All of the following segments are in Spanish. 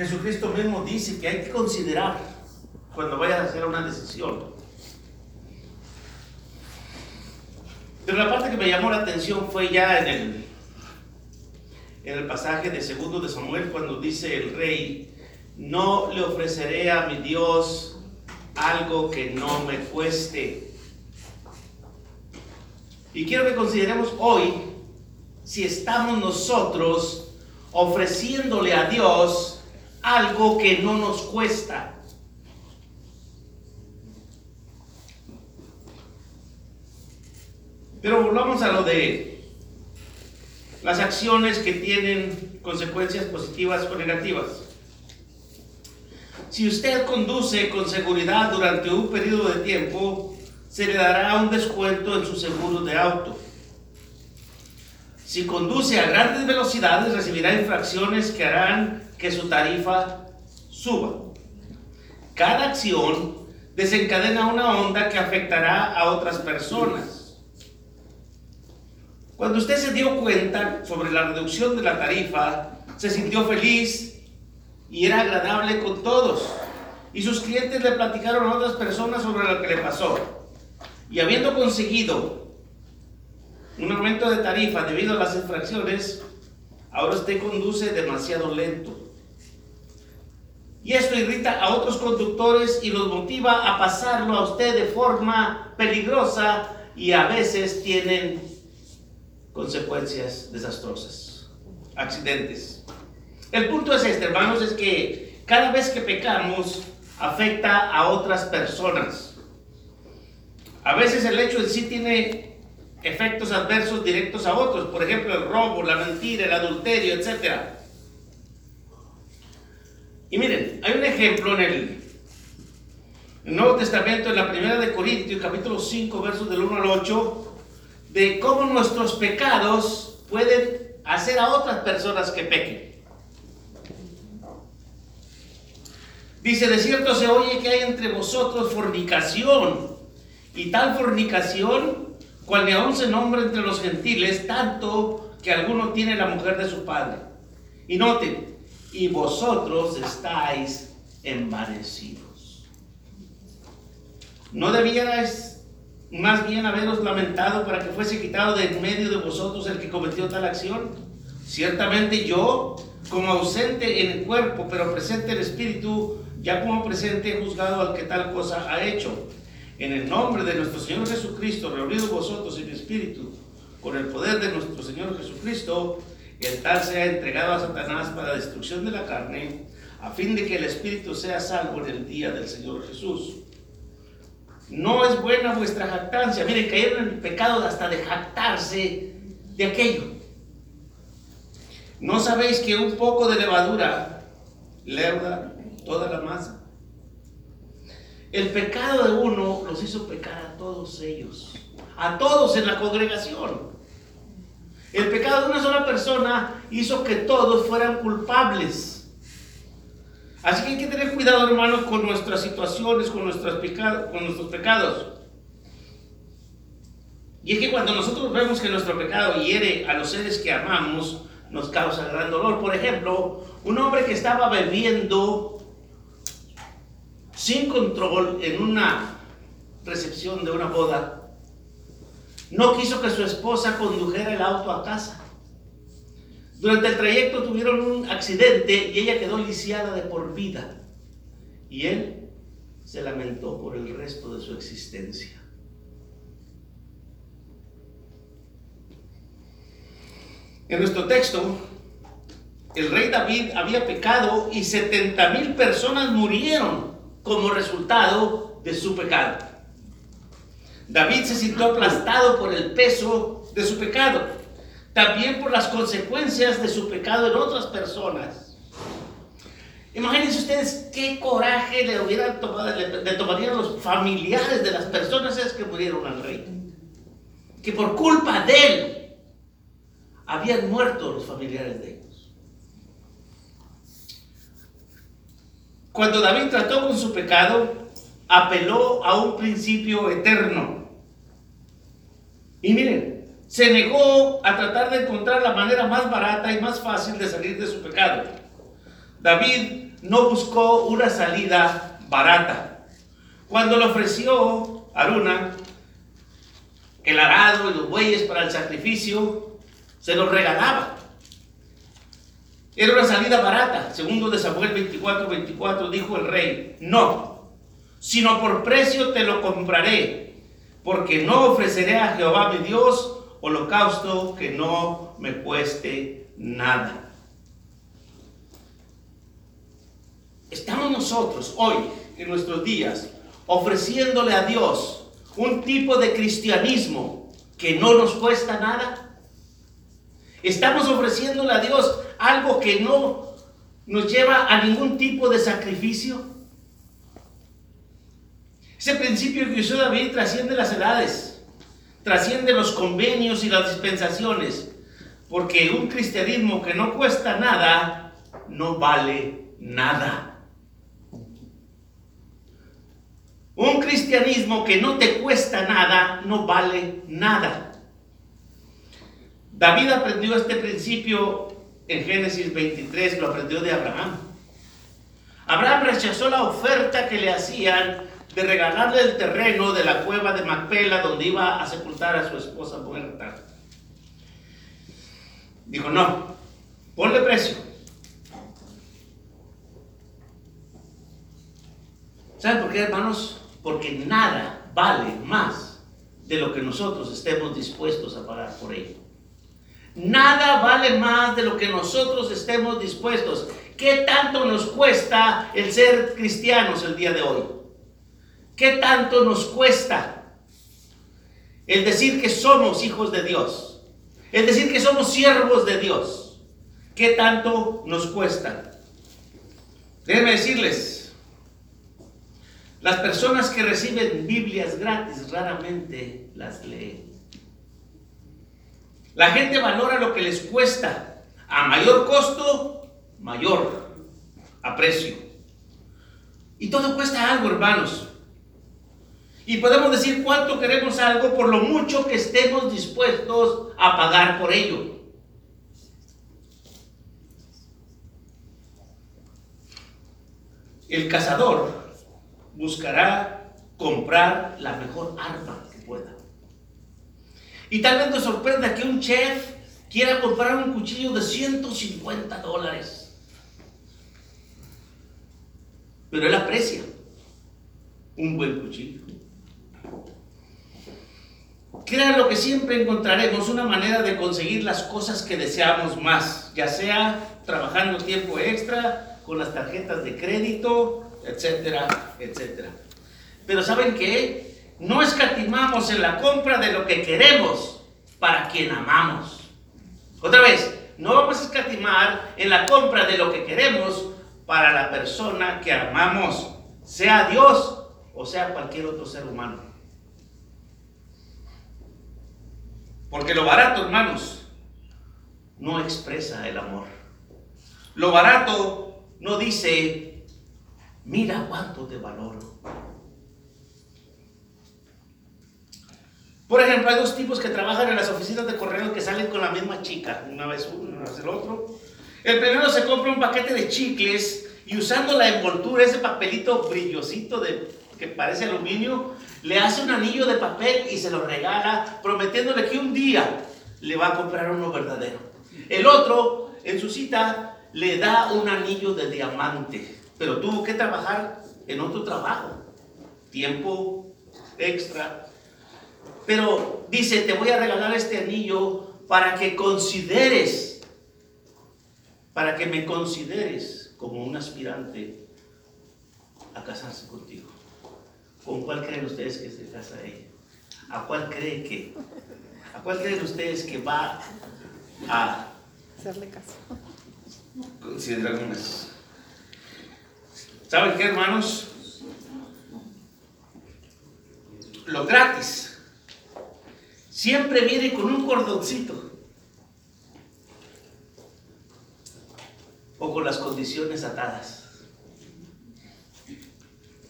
Jesucristo mismo dice que hay que considerar cuando vaya a hacer una decisión. Pero la parte que me llamó la atención fue ya en el, en el pasaje de segundo de Samuel cuando dice el rey, no le ofreceré a mi Dios algo que no me cueste. Y quiero que consideremos hoy si estamos nosotros ofreciéndole a Dios algo que no nos cuesta. Pero volvamos a lo de las acciones que tienen consecuencias positivas o negativas. Si usted conduce con seguridad durante un periodo de tiempo, se le dará un descuento en su seguro de auto. Si conduce a grandes velocidades, recibirá infracciones que harán que su tarifa suba. Cada acción desencadena una onda que afectará a otras personas. Cuando usted se dio cuenta sobre la reducción de la tarifa, se sintió feliz y era agradable con todos. Y sus clientes le platicaron a otras personas sobre lo que le pasó. Y habiendo conseguido un aumento de tarifa debido a las infracciones, ahora usted conduce demasiado lento. Y esto irrita a otros conductores y los motiva a pasarlo a usted de forma peligrosa y a veces tienen consecuencias desastrosas, accidentes. El punto es este, hermanos, es que cada vez que pecamos afecta a otras personas. A veces el hecho en sí tiene efectos adversos directos a otros, por ejemplo el robo, la mentira, el adulterio, etc. Y miren, hay un ejemplo en el, Nuevo Testamento, en la primera de Corintios, capítulo 5, versos del 1 al 8, de cómo nuestros pecados pueden hacer a otras personas que pequen. Dice, de cierto se oye que hay entre vosotros fornicación, y tal fornicación, cual ni aún se nombra entre los gentiles, tanto que alguno tiene la mujer de su padre. Y noten, y vosotros estáis envanecidos. ¿No debierais más bien haberos lamentado para que fuese quitado de en medio de vosotros el que cometió tal acción? Ciertamente yo, como ausente en el cuerpo, pero presente en el espíritu, ya como presente he juzgado al que tal cosa ha hecho. En el nombre de nuestro Señor Jesucristo, reunidos vosotros en espíritu, con el poder de nuestro Señor Jesucristo, el tal sea entregado a Satanás para destrucción de la carne, a fin de que el espíritu sea salvo en el día del Señor Jesús. No es buena vuestra jactancia. Miren, cayeron en el pecado hasta de jactarse de aquello. ¿No sabéis que un poco de levadura leuda toda la masa? El pecado de uno los hizo pecar a todos ellos, a todos en la congregación. El pecado de una sola persona hizo que todos fueran culpables. Así que hay que tener cuidado, hermanos, con nuestras situaciones, con, con nuestros pecados. Y es que cuando nosotros vemos que nuestro pecado hiere a los seres que amamos, nos causa gran dolor. Por ejemplo, un hombre que estaba bebiendo sin control en una recepción de una boda, no quiso que su esposa condujera el auto a casa. Durante el trayecto tuvieron un accidente y ella quedó lisiada de por vida. Y él se lamentó por el resto de su existencia. En nuestro texto, el rey David había pecado y 70 mil personas murieron como resultado de su pecado. David se sintió aplastado por el peso de su pecado también por las consecuencias de su pecado en otras personas. Imagínense ustedes qué coraje le hubieran tomado, le, tomarían los familiares de las personas que murieron al rey. Que por culpa de él habían muerto los familiares de ellos. Cuando David trató con su pecado, apeló a un principio eterno. Y miren, se negó a tratar de encontrar la manera más barata y más fácil de salir de su pecado. David no buscó una salida barata. Cuando le ofreció Aruna el arado y los bueyes para el sacrificio, se los regalaba. Era una salida barata. Segundo de Samuel 24, 24 dijo el rey, no, sino por precio te lo compraré, porque no ofreceré a Jehová mi Dios holocausto que no me cueste nada. Estamos nosotros hoy, en nuestros días, ofreciéndole a Dios un tipo de cristianismo que no nos cuesta nada. Estamos ofreciéndole a Dios algo que no nos lleva a ningún tipo de sacrificio. Ese principio que usó David trasciende las edades, trasciende los convenios y las dispensaciones, porque un cristianismo que no cuesta nada, no vale nada. Un cristianismo que no te cuesta nada, no vale nada. David aprendió este principio en Génesis 23, lo aprendió de Abraham. Abraham rechazó la oferta que le hacían de regalarle el terreno de la cueva de Macpela donde iba a sepultar a su esposa muerta. Dijo, no, ponle precio. ¿Saben por qué, hermanos? porque nada vale más de lo que nosotros estemos dispuestos a pagar por ello. Nada vale más de lo que nosotros estemos dispuestos. ¿Qué tanto nos cuesta el ser cristianos el día de hoy? ¿Qué tanto nos cuesta el decir que somos hijos de Dios? El decir que somos siervos de Dios. ¿Qué tanto nos cuesta? Déjenme decirles, las personas que reciben Biblias gratis raramente las leen. La gente valora lo que les cuesta. A mayor costo, mayor aprecio. Y todo cuesta algo, hermanos. Y podemos decir cuánto queremos algo por lo mucho que estemos dispuestos a pagar por ello. El cazador buscará comprar la mejor arma que pueda. Y tal vez nos sorprenda que un chef quiera comprar un cuchillo de 150 dólares. Pero él aprecia un buen cuchillo. Lo que siempre encontraremos una manera de conseguir las cosas que deseamos más, ya sea trabajando tiempo extra, con las tarjetas de crédito, etcétera, etcétera. Pero ¿saben qué? No escatimamos en la compra de lo que queremos para quien amamos. Otra vez, no vamos a escatimar en la compra de lo que queremos para la persona que amamos, sea Dios o sea cualquier otro ser humano. Porque lo barato, hermanos, no expresa el amor. Lo barato no dice Mira cuánto te valoro. Por ejemplo, hay dos tipos que trabajan en las oficinas de correo que salen con la misma chica, una vez uno, una vez el otro. El primero se compra un paquete de chicles y usando la envoltura, ese papelito brillosito de, que parece aluminio, le hace un anillo de papel y se lo regala, prometiéndole que un día le va a comprar uno verdadero. El otro, en su cita, le da un anillo de diamante pero tuvo que trabajar en otro trabajo, tiempo extra. Pero dice, te voy a regalar este anillo para que consideres, para que me consideres como un aspirante a casarse contigo. ¿Con cuál creen ustedes que se casa ella? ¿A cuál creen que? ¿A cuál creen ustedes que va a hacerle caso? Considerar ¿Saben qué, hermanos? Lo gratis siempre viene con un cordoncito o con las condiciones atadas.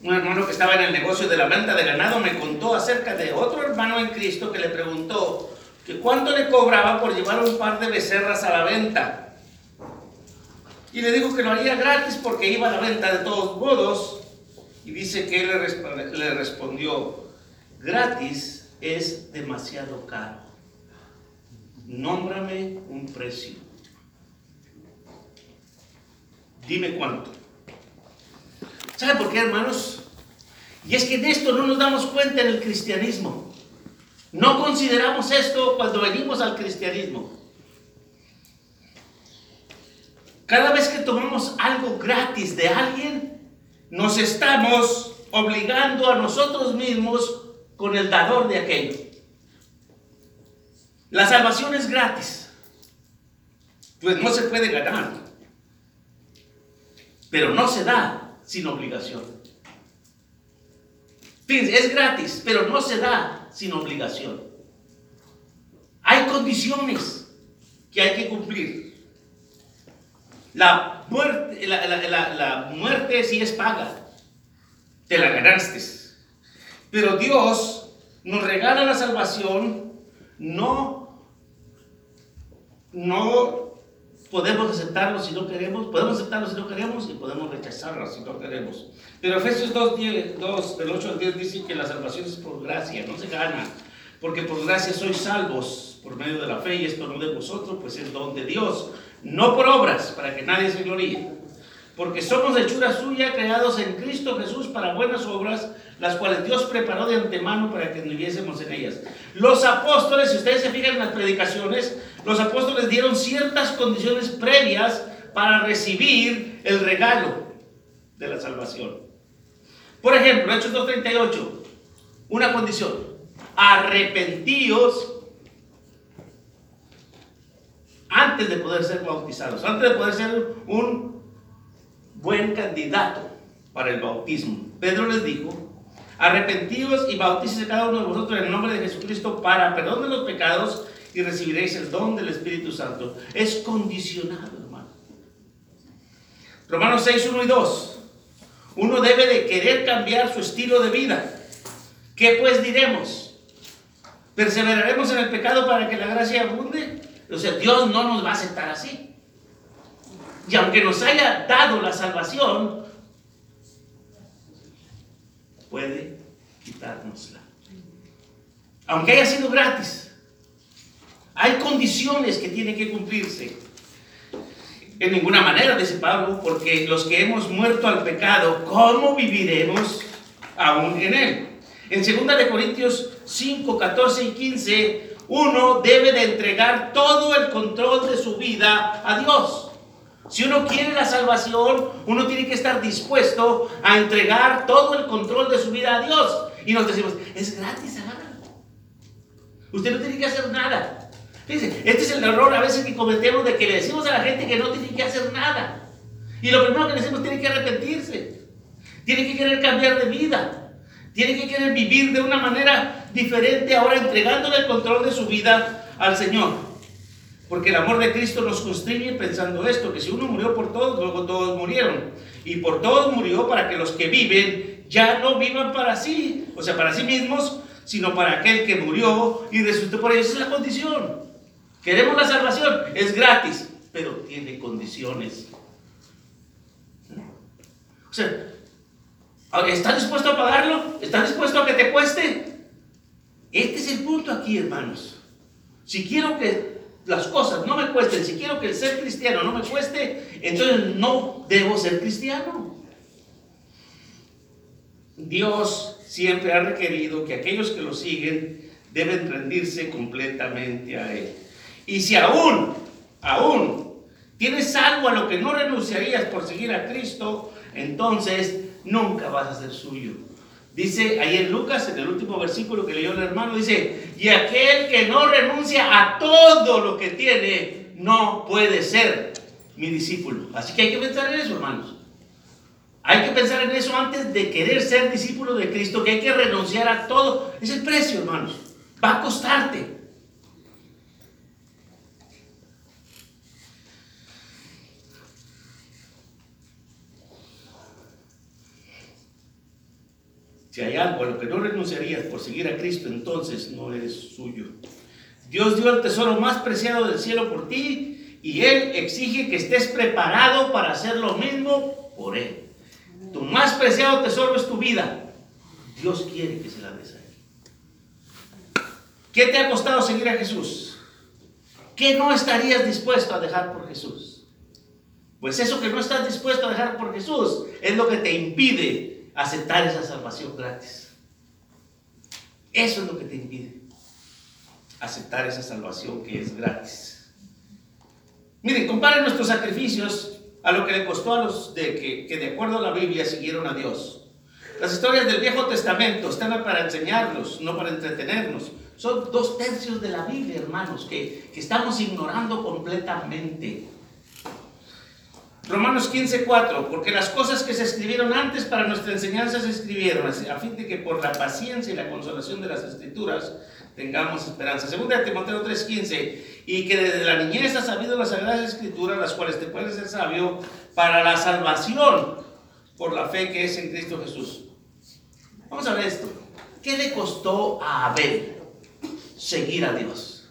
Un hermano que estaba en el negocio de la venta de ganado me contó acerca de otro hermano en Cristo que le preguntó que cuánto le cobraba por llevar un par de becerras a la venta. Y le dijo que lo haría gratis porque iba a la venta de todos modos. Y dice que él le, le respondió, gratis es demasiado caro. Nómbrame un precio. Dime cuánto. ¿Sabe por qué, hermanos? Y es que en esto no nos damos cuenta en el cristianismo. No consideramos esto cuando venimos al cristianismo. Cada vez que tomamos algo gratis de alguien, nos estamos obligando a nosotros mismos con el dador de aquello. La salvación es gratis, pues no se puede ganar, pero no se da sin obligación. Es gratis, pero no se da sin obligación. Hay condiciones que hay que cumplir. La muerte, la, sí es paga. Te la ganaste. Pero Dios nos regala la salvación, no, no podemos aceptarlo si no queremos, podemos aceptarlo si no queremos y podemos rechazarlo si no queremos. Pero Efesios 2, 2 del 8 al 10 dice que la salvación es por gracia, no se gana, porque por gracia sois salvos por medio de la fe y esto no de vosotros, pues es don de Dios no por obras, para que nadie se gloríe. Porque somos hechura suya, creados en Cristo Jesús para buenas obras, las cuales Dios preparó de antemano para que viviésemos en ellas. Los apóstoles, si ustedes se fijan en las predicaciones, los apóstoles dieron ciertas condiciones previas para recibir el regalo de la salvación. Por ejemplo, Hechos 2.38, una condición, arrepentíos antes de poder ser bautizados, antes de poder ser un buen candidato para el bautismo. Pedro les dijo, arrepentidos y bautícese cada uno de vosotros en el nombre de Jesucristo para perdón de los pecados y recibiréis el don del Espíritu Santo. Es condicionado, hermano. Romanos 6, 1 y 2. Uno debe de querer cambiar su estilo de vida. ¿Qué pues diremos? ¿Perseveraremos en el pecado para que la gracia abunde? O sea, Dios no nos va a aceptar así. Y aunque nos haya dado la salvación, puede quitárnosla. Aunque haya sido gratis, hay condiciones que tienen que cumplirse. En ninguna manera, dice Pablo, porque los que hemos muerto al pecado, ¿cómo viviremos aún en él? En 2 Corintios 5, 14 y 15 uno debe de entregar todo el control de su vida a Dios. Si uno quiere la salvación, uno tiene que estar dispuesto a entregar todo el control de su vida a Dios. Y nos decimos, es gratis, Usted no tiene que hacer nada. Fíjense, este es el error a veces que cometemos de que le decimos a la gente que no tiene que hacer nada. Y lo primero que le decimos, tiene que arrepentirse. Tiene que querer cambiar de vida. Tiene que querer vivir de una manera diferente ahora entregándole el control de su vida al Señor. Porque el amor de Cristo nos constriñe pensando esto, que si uno murió por todos, luego todos murieron. Y por todos murió para que los que viven ya no vivan para sí, o sea, para sí mismos, sino para aquel que murió y resucitó por ellos. Esa es la condición. Queremos la salvación, es gratis, pero tiene condiciones. O sea, ¿estás dispuesto a pagarlo? ¿Estás dispuesto a que te cueste? Este es el punto aquí, hermanos. Si quiero que las cosas no me cuesten, si quiero que el ser cristiano no me cueste, entonces no debo ser cristiano. Dios siempre ha requerido que aquellos que lo siguen deben rendirse completamente a Él. Y si aún, aún tienes algo a lo que no renunciarías por seguir a Cristo, entonces nunca vas a ser suyo. Dice ahí en Lucas, en el último versículo que leyó el hermano, dice, y aquel que no renuncia a todo lo que tiene, no puede ser mi discípulo. Así que hay que pensar en eso, hermanos. Hay que pensar en eso antes de querer ser discípulo de Cristo, que hay que renunciar a todo. Es el precio, hermanos. Va a costarte. Si hay algo a lo que no renunciarías por seguir a Cristo, entonces no eres suyo. Dios dio el tesoro más preciado del cielo por ti Y Él exige que estés preparado para hacer lo mismo por Él. Tu más preciado tesoro es tu vida. Dios quiere que se la des ahí. ¿Qué te ha costado seguir a Jesús? ¿Qué no estarías dispuesto a dejar por Jesús? Pues eso que no estás dispuesto a dejar por Jesús es lo que te impide aceptar esa salvación gratis. Eso es lo que te impide aceptar esa salvación que es gratis. Miren, comparen nuestros sacrificios a lo que le costó a los de que, que de acuerdo a la Biblia siguieron a Dios. Las historias del Viejo Testamento están para enseñarnos, no para entretenernos. Son dos tercios de la Biblia, hermanos, que, que estamos ignorando completamente. Romanos 15, 4, porque las cosas que se escribieron antes para nuestra enseñanza se escribieron, a fin de que por la paciencia y la consolación de las escrituras tengamos esperanza. Segunda de Timoteo 3, 15, y que desde la niñez has sabido las sagradas escrituras, las cuales te pueden ser sabio para la salvación por la fe que es en Cristo Jesús. Vamos a ver esto. ¿Qué le costó a Abel seguir a Dios?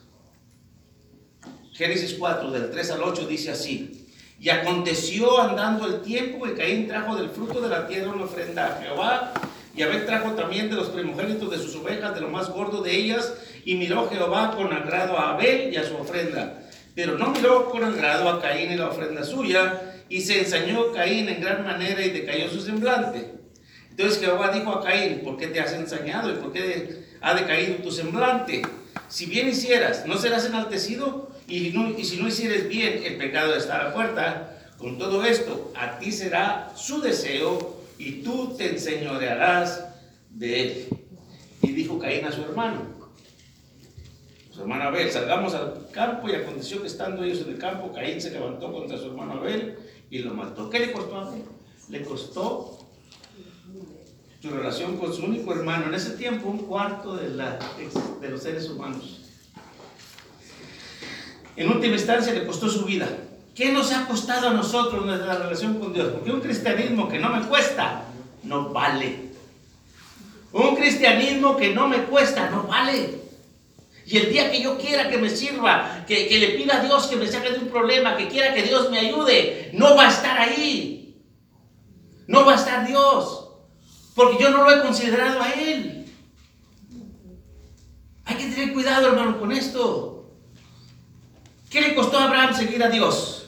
Génesis 4, del 3 al 8, dice así. Y aconteció andando el tiempo que Caín trajo del fruto de la tierra una ofrenda a Jehová. Y Abel trajo también de los primogénitos de sus ovejas, de lo más gordo de ellas. Y miró Jehová con agrado a Abel y a su ofrenda. Pero no miró con agrado a Caín y la ofrenda suya. Y se ensañó Caín en gran manera y decayó su semblante. Entonces Jehová dijo a Caín, ¿por qué te has ensañado y por qué ha decaído tu semblante? Si bien hicieras, ¿no serás enaltecido? Y, si no hicieres bien, el pecado está a la puerta. Con todo esto, a ti será su deseo y tú te enseñorearás de él. Y dijo Caín a su hermano, su hermano Abel, salgamos al campo y aconteció que estando ellos en el campo, Caín se levantó contra su hermano Abel y lo mató. ¿Qué le costó a Abel? Le costó su relación con su único hermano. En ese tiempo, un cuarto de los seres humanos. En última instancia, le costó su vida. ¿Qué nos ha costado a nosotros nuestra relación con Dios? Porque un cristianismo que no me cuesta, no vale. Un cristianismo que no me cuesta, no vale. Y el día que yo quiera que me sirva, que, que, le pida a Dios que me saque de un problema, que quiera que Dios me ayude, no va a estar ahí. No va a estar Dios. Porque yo no lo he considerado a Él. Hay que tener cuidado, hermano, con esto. ¿Qué le costó a Abraham seguir a Dios?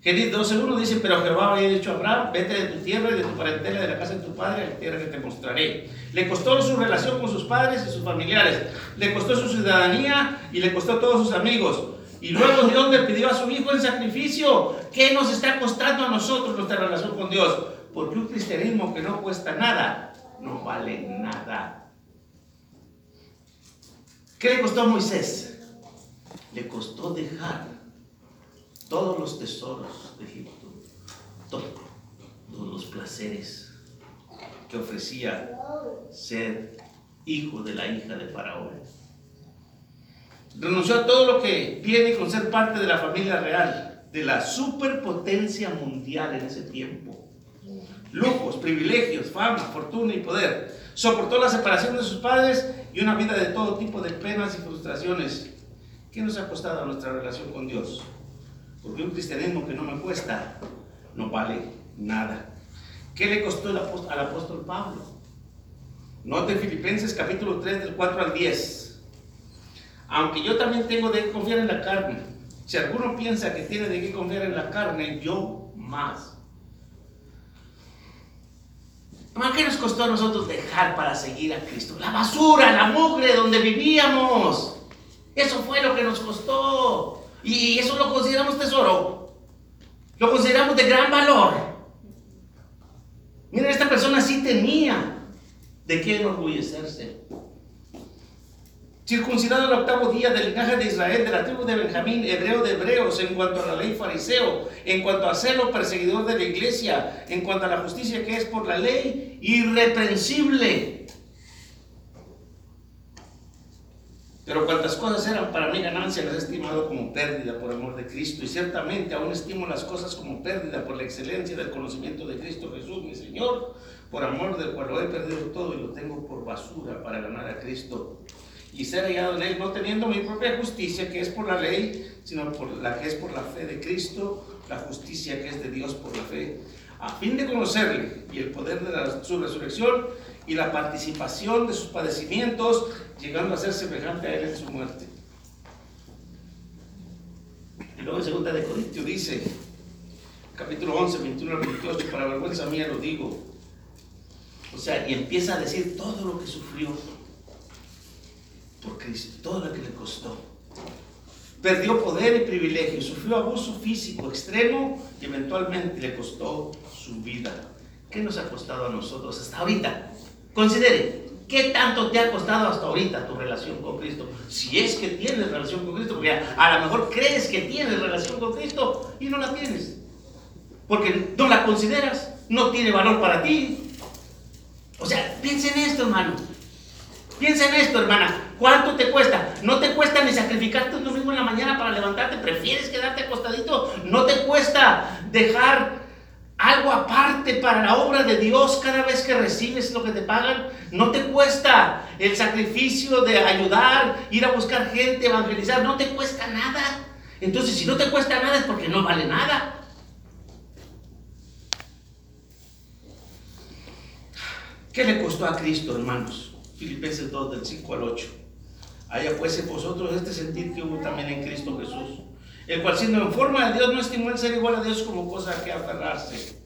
Génesis 12.1 dice, pero Jehová había dicho a Abraham, vete de tu tierra y de tu parentela, de la casa de tu padre, a la tierra que te mostraré. Le costó su relación con sus padres y sus familiares. Le costó su ciudadanía y le costó todos sus amigos. Y luego Dios le pidió a su hijo en sacrificio. ¿Qué nos está costando a nosotros nuestra relación con Dios? Porque un cristianismo que no cuesta nada, no vale nada. ¿Qué le costó a Moisés? Le costó dejar todos los tesoros de Egipto, todos los placeres que ofrecía ser hijo de la hija de Faraón. Renunció a todo lo que viene con ser parte de la familia real, de la superpotencia mundial en ese tiempo lujos, privilegios, fama, fortuna y poder. Soportó la separación de sus padres y una vida de todo tipo de penas y frustraciones. ¿Qué nos ha costado nuestra relación con Dios? Porque un cristianismo que no me cuesta no vale nada. ¿Qué le costó al apóstol Pablo? Note Filipenses capítulo 3 del 4 al 10. Aunque yo también tengo de confiar en la carne. Si alguno piensa que tiene de qué confiar en la carne, yo más ¿qué nos costó a nosotros dejar para seguir a Cristo? La basura, la mugre donde vivíamos. Eso fue lo que nos costó. Y eso lo consideramos tesoro. Lo consideramos de gran valor. Miren, esta persona sí tenía de qué enorgullecerse circuncidado el octavo día del linaje de Israel, de la tribu de Benjamín, hebreo de hebreos, en cuanto a la ley fariseo, en cuanto a celo perseguidor de la iglesia, en cuanto a la justicia que es por la ley, irreprensible. Pero cuantas cosas eran para mí ganancia, las he estimado como pérdida por amor de Cristo. Y ciertamente aún estimo las cosas como pérdida por la excelencia del conocimiento de Cristo Jesús, mi Señor, por amor del cual lo he perdido todo y lo tengo por basura para ganar a Cristo. Y ser hallado en él, no teniendo mi propia justicia, que es por la ley, sino por la que es por la fe de Cristo, la justicia que es de Dios por la fe, a fin de conocerle y el poder de su resurrección y la participación de sus padecimientos, llegando a ser semejante a él en su muerte. Y luego en 2 de Corintios dice, capítulo 11, 21 al 28, para vergüenza mía lo digo. O sea, y empieza a decir todo lo que sufrió por Cristo, todo lo que le costó. Perdió poder y privilegio, sufrió abuso físico extremo y eventualmente le costó su vida. ¿Qué nos ha costado a nosotros hasta ahorita? Considere, ¿qué tanto te ha costado hasta ahorita tu relación con Cristo? Si es que tienes relación con Cristo, porque a, lo mejor crees que tienes relación con Cristo y no la tienes. Porque no la consideras, no tiene valor para ti. O sea, piensa en esto, hermano. Piensa en esto, hermana. ¿Cuánto te cuesta? No te cuesta ni sacrificarte un domingo en la mañana para levantarte. ¿Prefieres quedarte acostadito? No te cuesta dejar algo aparte para la obra de Dios cada vez que recibes lo que te pagan. No te cuesta el sacrificio de ayudar, ir a buscar gente, evangelizar. No te cuesta nada. Entonces, si no te cuesta nada es porque no vale nada. ¿Qué le costó a Cristo, hermanos? Filipenses 2, del 5 al 8. Haya pues vosotros este sentir que hubo también en Cristo Jesús, el cual siendo en forma de Dios no estimó el ser igual a Dios como cosa que aferrarse,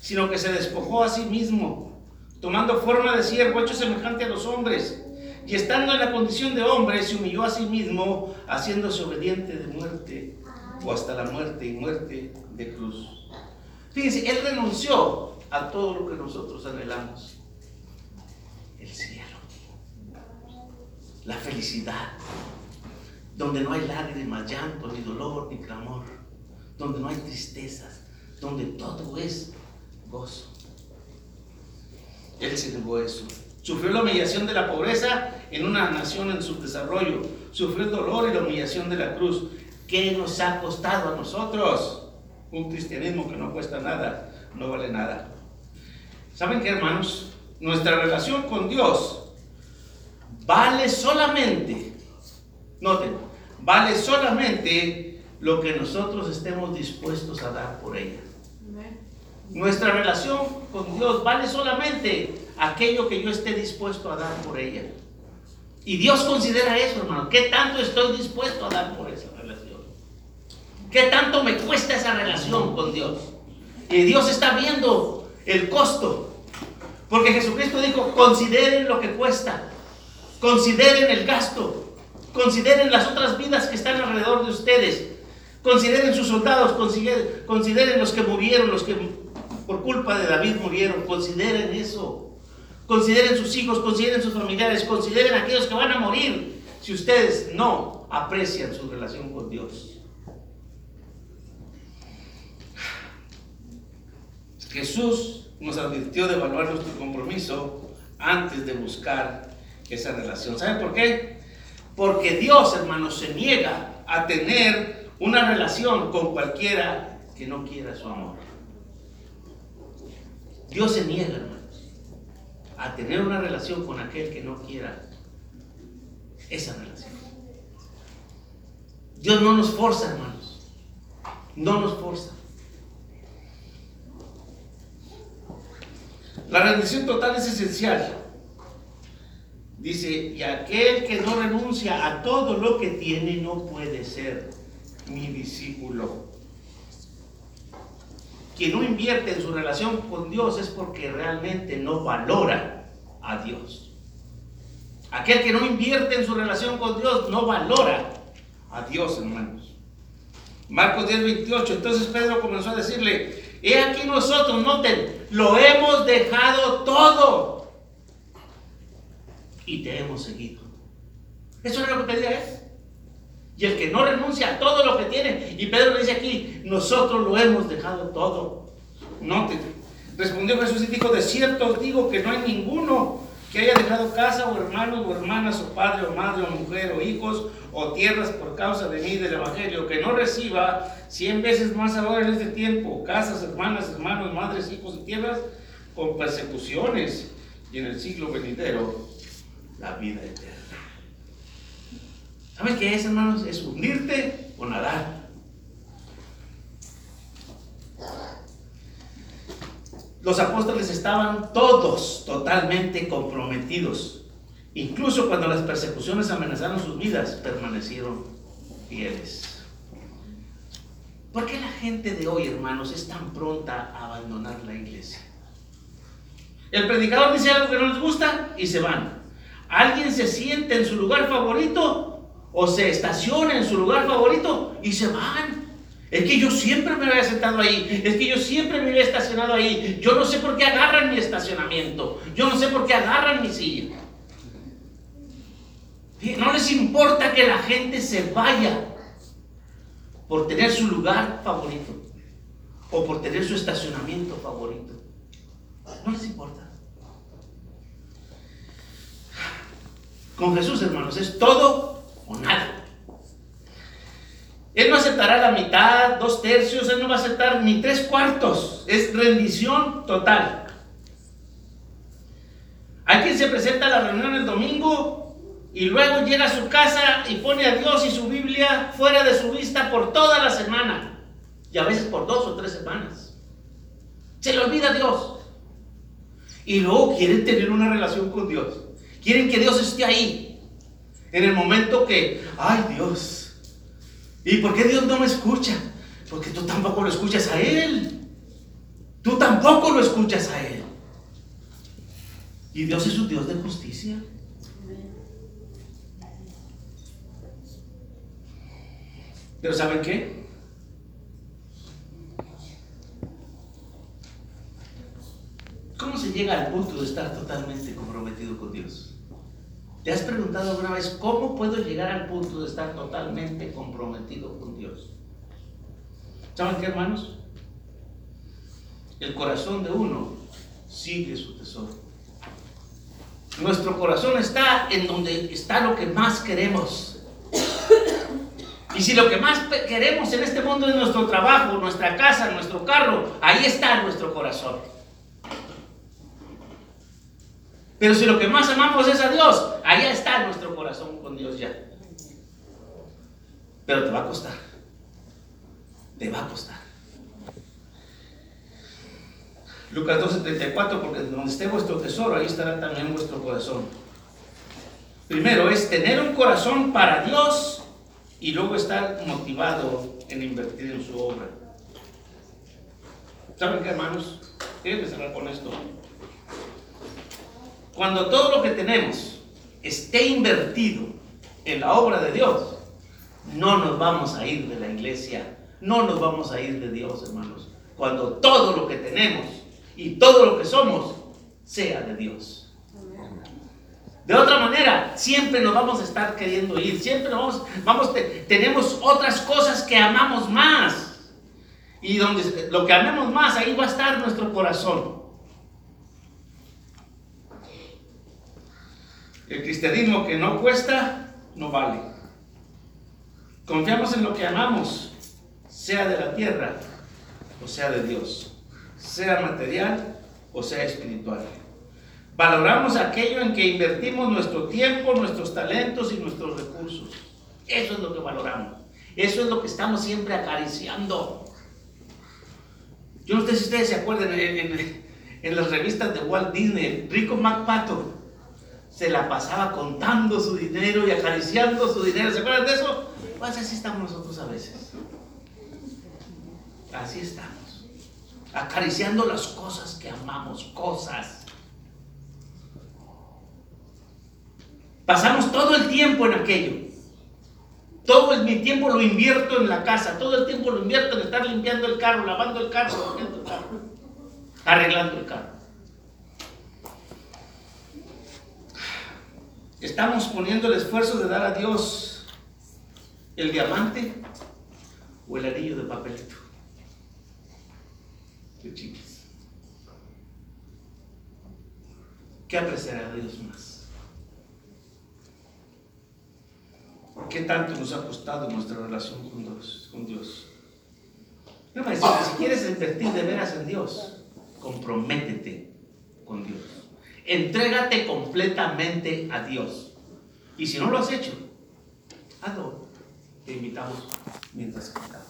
sino que se despojó a sí mismo, tomando forma de siervo hecho semejante a los hombres, y estando en la condición de hombre, se humilló a sí mismo, haciéndose obediente de muerte, o hasta la muerte y muerte de cruz. Fíjense, Él renunció a todo lo que nosotros anhelamos el cielo, la felicidad, donde no hay lágrimas, llanto, ni dolor, ni clamor, donde no hay tristezas, donde todo es gozo. Él se negó eso. Sufrió la humillación de la pobreza en una nación en su desarrollo. Sufrió el dolor y la humillación de la cruz. ¿Qué nos ha costado a nosotros? Un cristianismo que no cuesta nada, no vale nada. ¿Saben qué, hermanos? nuestra relación con Dios vale solamente, noten, vale solamente lo que nosotros estemos dispuestos a dar por ella. Nuestra relación con Dios vale solamente aquello que yo esté dispuesto a dar por ella. Y Dios considera eso, hermano. ¿Qué tanto estoy dispuesto a dar por esa relación? ¿Qué tanto me cuesta esa relación con Dios? Y Dios está viendo el costo porque Jesucristo dijo, consideren lo que cuesta, consideren el gasto, consideren las otras vidas que están alrededor de ustedes, consideren sus soldados, consideren, los que murieron, los que por culpa de David murieron, consideren eso. Consideren sus hijos, consideren sus familiares, consideren aquellos que van a morir si ustedes no aprecian su relación con Dios. Jesús nos advirtió de evaluar nuestro compromiso antes de buscar esa relación. ¿Saben por qué? Porque Dios, hermanos, se niega a tener una relación con cualquiera que no quiera su amor. Dios se niega, hermanos, a tener una relación con aquel que no quiera esa relación. Dios no nos forza, hermanos. No nos forza. La rendición total es esencial. Dice, y aquel que no renuncia a todo lo que tiene no puede ser mi discípulo. Quien no invierte en su relación con Dios es porque realmente no valora a Dios. Aquel que no invierte en su relación con Dios no valora a Dios, hermanos. Marcos 10, 28. Entonces Pedro comenzó a decirle, He aquí nosotros, noten, lo hemos dejado todo y te hemos seguido. Eso es lo que pedía él. Y el que no renuncia a todo lo que tiene, y Pedro dice aquí, nosotros lo hemos dejado todo. Noten, respondió Jesús y dijo, de cierto os digo que no hay ninguno que haya dejado casa o hermanos o hermanas o padre o madre o mujer o hijos o tierras por causa de mí del Evangelio, que no reciba cien veces más ahora en este tiempo, casas, hermanas, hermanos, madres, hijos y tierras, con persecuciones y en el siglo venidero la vida eterna. ¿Sabes qué es, hermanos? Es hundirte o nadar. Los apóstoles estaban todos totalmente comprometidos. Incluso cuando las persecuciones amenazaron sus vidas, permanecieron fieles. ¿Por qué la gente de hoy, hermanos, es tan pronta a abandonar la iglesia? El predicador dice algo que no les gusta y se van. Alguien se siente en su lugar favorito o se estaciona en su lugar favorito y se van. Es que yo siempre me había sentado ahí. Es que yo siempre me había estacionado ahí. Yo no sé por qué agarran mi estacionamiento. Yo no sé por qué agarran mi silla. No les importa que la gente se vaya por tener su lugar favorito o por tener su estacionamiento favorito. No les importa. Con Jesús, hermanos, es todo o nada. Él no aceptará la mitad, dos tercios, Él no va a aceptar ni tres cuartos. Es rendición total. Hay quien se presenta a la reunión el domingo y luego llega a su casa y pone a Dios y su Biblia fuera de su vista por toda la semana. Y a veces por dos o tres semanas. Se le olvida Dios. Y luego quieren tener una relación con Dios. Quieren que Dios esté ahí. En el momento que, ay Dios, ¿Y por qué Dios no me escucha? Porque tú tampoco lo escuchas a Él. Tú tampoco lo escuchas a Él. Y Dios es un Dios de justicia. Pero ¿saben qué? ¿Cómo se llega al punto de estar totalmente comprometido con Dios? ¿Te has preguntado alguna vez cómo puedo llegar al punto de estar totalmente comprometido con Dios? ¿Saben qué, hermanos? El corazón de uno sigue su tesoro. Nuestro corazón está en donde está lo que más queremos. Y si lo que más queremos en este mundo es nuestro trabajo, nuestra casa, nuestro carro, ahí está nuestro corazón. Pero si lo que más amamos es a Dios, allá está nuestro corazón con Dios ya. Pero te va a costar. Te va a costar. Lucas 12:34, porque donde esté vuestro tesoro, ahí estará también vuestro corazón. Primero es tener un corazón para Dios y luego estar motivado en invertir en su obra. ¿Saben qué, hermanos? Quiero cerrar con esto. Cuando todo lo que tenemos esté invertido en la obra de Dios, no nos vamos a ir de la iglesia, no nos vamos a ir de Dios, hermanos. Cuando todo lo que tenemos y todo lo que somos sea de Dios. De otra manera, siempre nos vamos a estar queriendo ir, siempre vamos, vamos, tenemos otras cosas que amamos más. Y donde lo que amemos más, ahí va a estar nuestro corazón. El cristianismo que no cuesta, no vale. Confiamos en lo que amamos, sea de la tierra o sea de Dios, sea material o sea espiritual. Valoramos aquello en que invertimos nuestro tiempo, nuestros talentos y nuestros recursos. Eso es lo que valoramos. Eso es lo que estamos siempre acariciando. Yo no sé si ustedes se acuerdan en, las revistas de Walt Disney, Rico MacPato se la pasaba contando su dinero y acariciando su dinero. ¿Se acuerdan de eso? Pues así estamos nosotros a veces. Así estamos. Acariciando las cosas que amamos, cosas. Pasamos todo el tiempo en aquello. Todo mi tiempo lo invierto en la casa, todo el tiempo lo invierto en estar limpiando el carro, lavando el carro, el carro, arreglando el carro. Estamos poniendo el esfuerzo de dar a Dios el diamante o el anillo de papelito. ¿Qué chicos? ¿Qué apreciará Dios más? ¿Qué tanto nos ha costado nuestra relación con Dios? Con Dios? si quieres invertir de veras en Dios, comprométete con Dios. Entrégate completamente a Dios. Y si no lo has hecho, Ador. Te invitamos mientras cantamos.